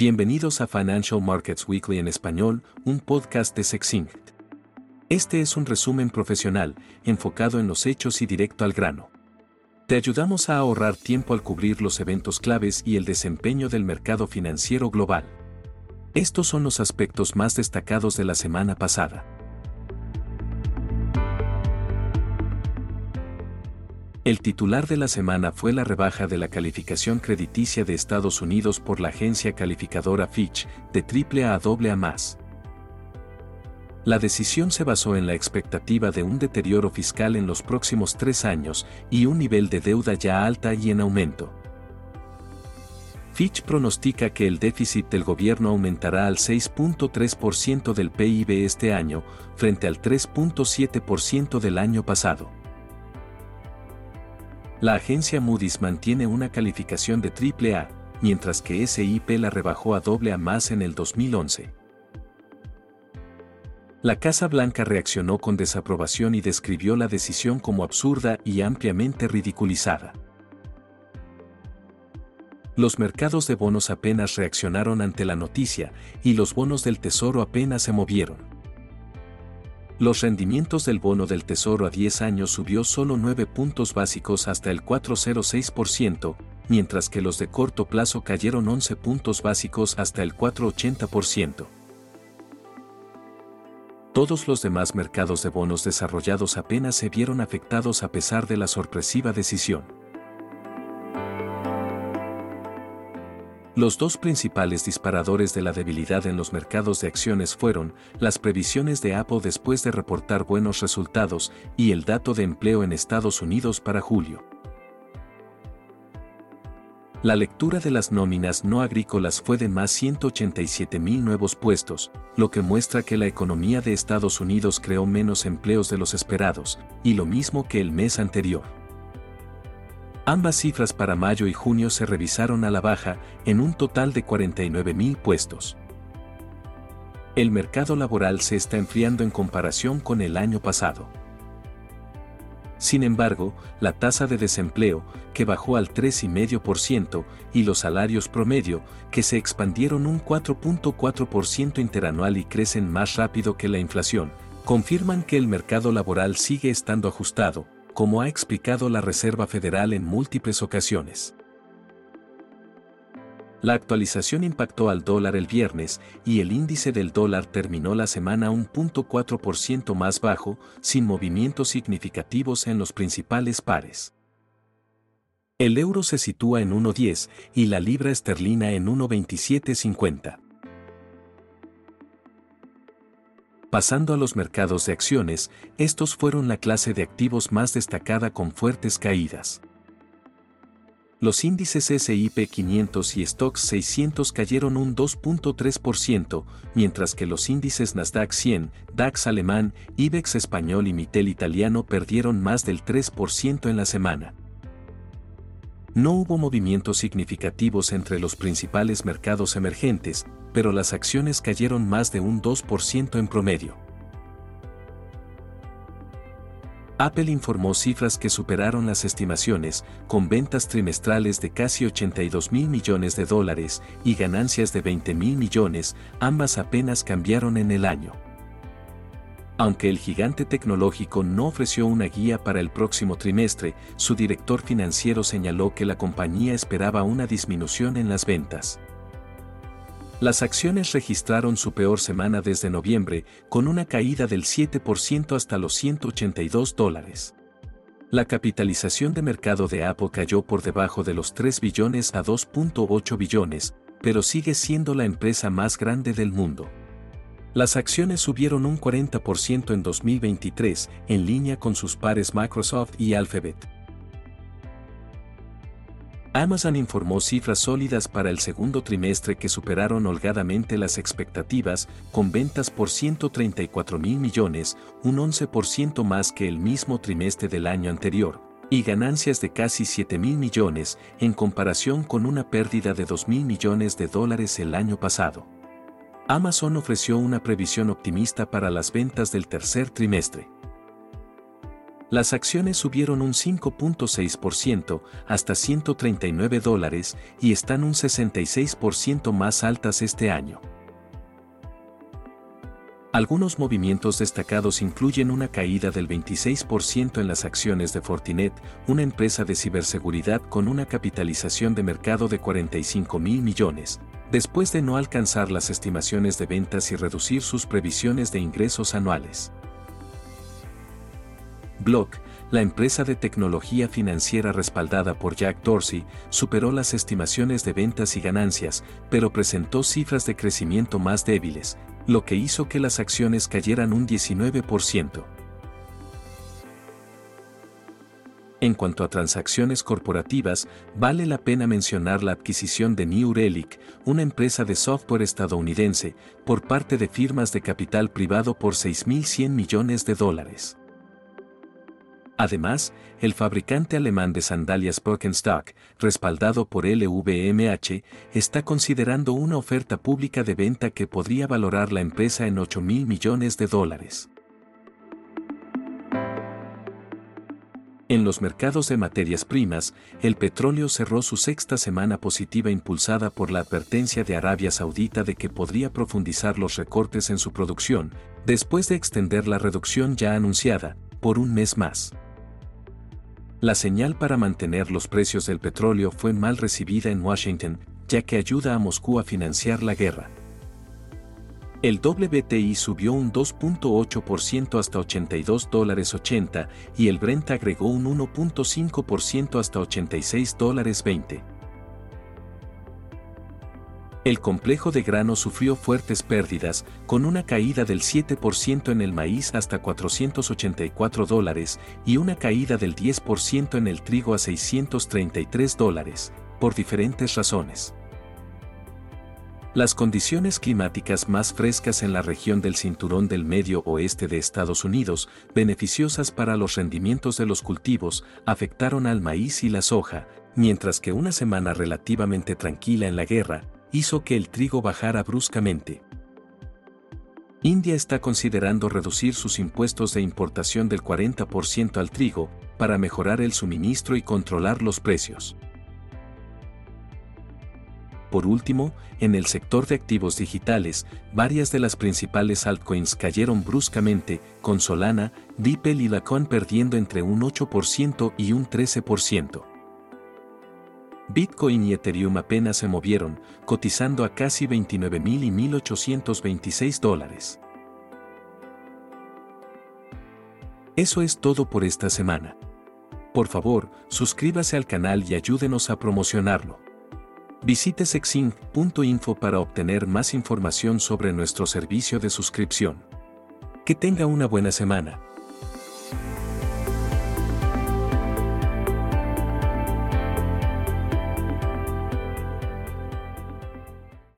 Bienvenidos a Financial Markets Weekly en español, un podcast de Sexinct. Este es un resumen profesional, enfocado en los hechos y directo al grano. Te ayudamos a ahorrar tiempo al cubrir los eventos claves y el desempeño del mercado financiero global. Estos son los aspectos más destacados de la semana pasada. El titular de la semana fue la rebaja de la calificación crediticia de Estados Unidos por la agencia calificadora Fitch de AAA a AA+. La decisión se basó en la expectativa de un deterioro fiscal en los próximos tres años y un nivel de deuda ya alta y en aumento. Fitch pronostica que el déficit del gobierno aumentará al 6.3% del PIB este año, frente al 3.7% del año pasado. La agencia Moody's mantiene una calificación de AAA, mientras que SIP la rebajó a AA más en el 2011. La Casa Blanca reaccionó con desaprobación y describió la decisión como absurda y ampliamente ridiculizada. Los mercados de bonos apenas reaccionaron ante la noticia y los bonos del Tesoro apenas se movieron. Los rendimientos del bono del Tesoro a 10 años subió solo 9 puntos básicos hasta el 4,06%, mientras que los de corto plazo cayeron 11 puntos básicos hasta el 4,80%. Todos los demás mercados de bonos desarrollados apenas se vieron afectados a pesar de la sorpresiva decisión. Los dos principales disparadores de la debilidad en los mercados de acciones fueron las previsiones de Apple después de reportar buenos resultados y el dato de empleo en Estados Unidos para julio. La lectura de las nóminas no agrícolas fue de más 187 mil nuevos puestos, lo que muestra que la economía de Estados Unidos creó menos empleos de los esperados, y lo mismo que el mes anterior. Ambas cifras para mayo y junio se revisaron a la baja, en un total de 49.000 puestos. El mercado laboral se está enfriando en comparación con el año pasado. Sin embargo, la tasa de desempleo, que bajó al 3,5%, y los salarios promedio, que se expandieron un 4.4% interanual y crecen más rápido que la inflación, confirman que el mercado laboral sigue estando ajustado, como ha explicado la Reserva Federal en múltiples ocasiones. La actualización impactó al dólar el viernes y el índice del dólar terminó la semana un 0.4% más bajo, sin movimientos significativos en los principales pares. El euro se sitúa en 1.10 y la libra esterlina en 1.2750. Pasando a los mercados de acciones, estos fueron la clase de activos más destacada con fuertes caídas. Los índices SIP 500 y Stocks 600 cayeron un 2.3%, mientras que los índices Nasdaq 100, DAX alemán, IBEX español y Mitel italiano perdieron más del 3% en la semana. No hubo movimientos significativos entre los principales mercados emergentes, pero las acciones cayeron más de un 2% en promedio. Apple informó cifras que superaron las estimaciones, con ventas trimestrales de casi 82 mil millones de dólares y ganancias de 20 mil millones, ambas apenas cambiaron en el año. Aunque el gigante tecnológico no ofreció una guía para el próximo trimestre, su director financiero señaló que la compañía esperaba una disminución en las ventas. Las acciones registraron su peor semana desde noviembre, con una caída del 7% hasta los 182 dólares. La capitalización de mercado de Apple cayó por debajo de los 3 billones a 2.8 billones, pero sigue siendo la empresa más grande del mundo. Las acciones subieron un 40% en 2023, en línea con sus pares Microsoft y Alphabet. Amazon informó cifras sólidas para el segundo trimestre que superaron holgadamente las expectativas, con ventas por 134 mil millones, un 11% más que el mismo trimestre del año anterior, y ganancias de casi 7 mil millones, en comparación con una pérdida de 2 mil millones de dólares el año pasado. Amazon ofreció una previsión optimista para las ventas del tercer trimestre. Las acciones subieron un 5.6% hasta 139 dólares y están un 66% más altas este año. Algunos movimientos destacados incluyen una caída del 26% en las acciones de Fortinet, una empresa de ciberseguridad con una capitalización de mercado de 45 mil millones, después de no alcanzar las estimaciones de ventas y reducir sus previsiones de ingresos anuales. Block, la empresa de tecnología financiera respaldada por Jack Dorsey, superó las estimaciones de ventas y ganancias, pero presentó cifras de crecimiento más débiles, lo que hizo que las acciones cayeran un 19%. En cuanto a transacciones corporativas, vale la pena mencionar la adquisición de New Relic, una empresa de software estadounidense, por parte de firmas de capital privado por 6.100 millones de dólares. Además, el fabricante alemán de sandalias Birkenstock, respaldado por LVMH, está considerando una oferta pública de venta que podría valorar la empresa en 8 mil millones de dólares. En los mercados de materias primas, el petróleo cerró su sexta semana positiva impulsada por la advertencia de Arabia Saudita de que podría profundizar los recortes en su producción, después de extender la reducción ya anunciada, por un mes más. La señal para mantener los precios del petróleo fue mal recibida en Washington, ya que ayuda a Moscú a financiar la guerra. El WTI subió un 2.8% hasta 82 dólares 80 y el Brent agregó un 1.5% hasta 86 dólares 20. El complejo de grano sufrió fuertes pérdidas, con una caída del 7% en el maíz hasta 484 dólares y una caída del 10% en el trigo a 633 dólares, por diferentes razones. Las condiciones climáticas más frescas en la región del cinturón del medio oeste de Estados Unidos, beneficiosas para los rendimientos de los cultivos, afectaron al maíz y la soja, mientras que una semana relativamente tranquila en la guerra, hizo que el trigo bajara bruscamente. India está considerando reducir sus impuestos de importación del 40% al trigo para mejorar el suministro y controlar los precios. Por último, en el sector de activos digitales, varias de las principales altcoins cayeron bruscamente, con Solana, Ripple y Lacon perdiendo entre un 8% y un 13%. Bitcoin y Ethereum apenas se movieron, cotizando a casi 29.000 y 1.826 dólares. Eso es todo por esta semana. Por favor, suscríbase al canal y ayúdenos a promocionarlo. Visite sexing.info para obtener más información sobre nuestro servicio de suscripción. Que tenga una buena semana.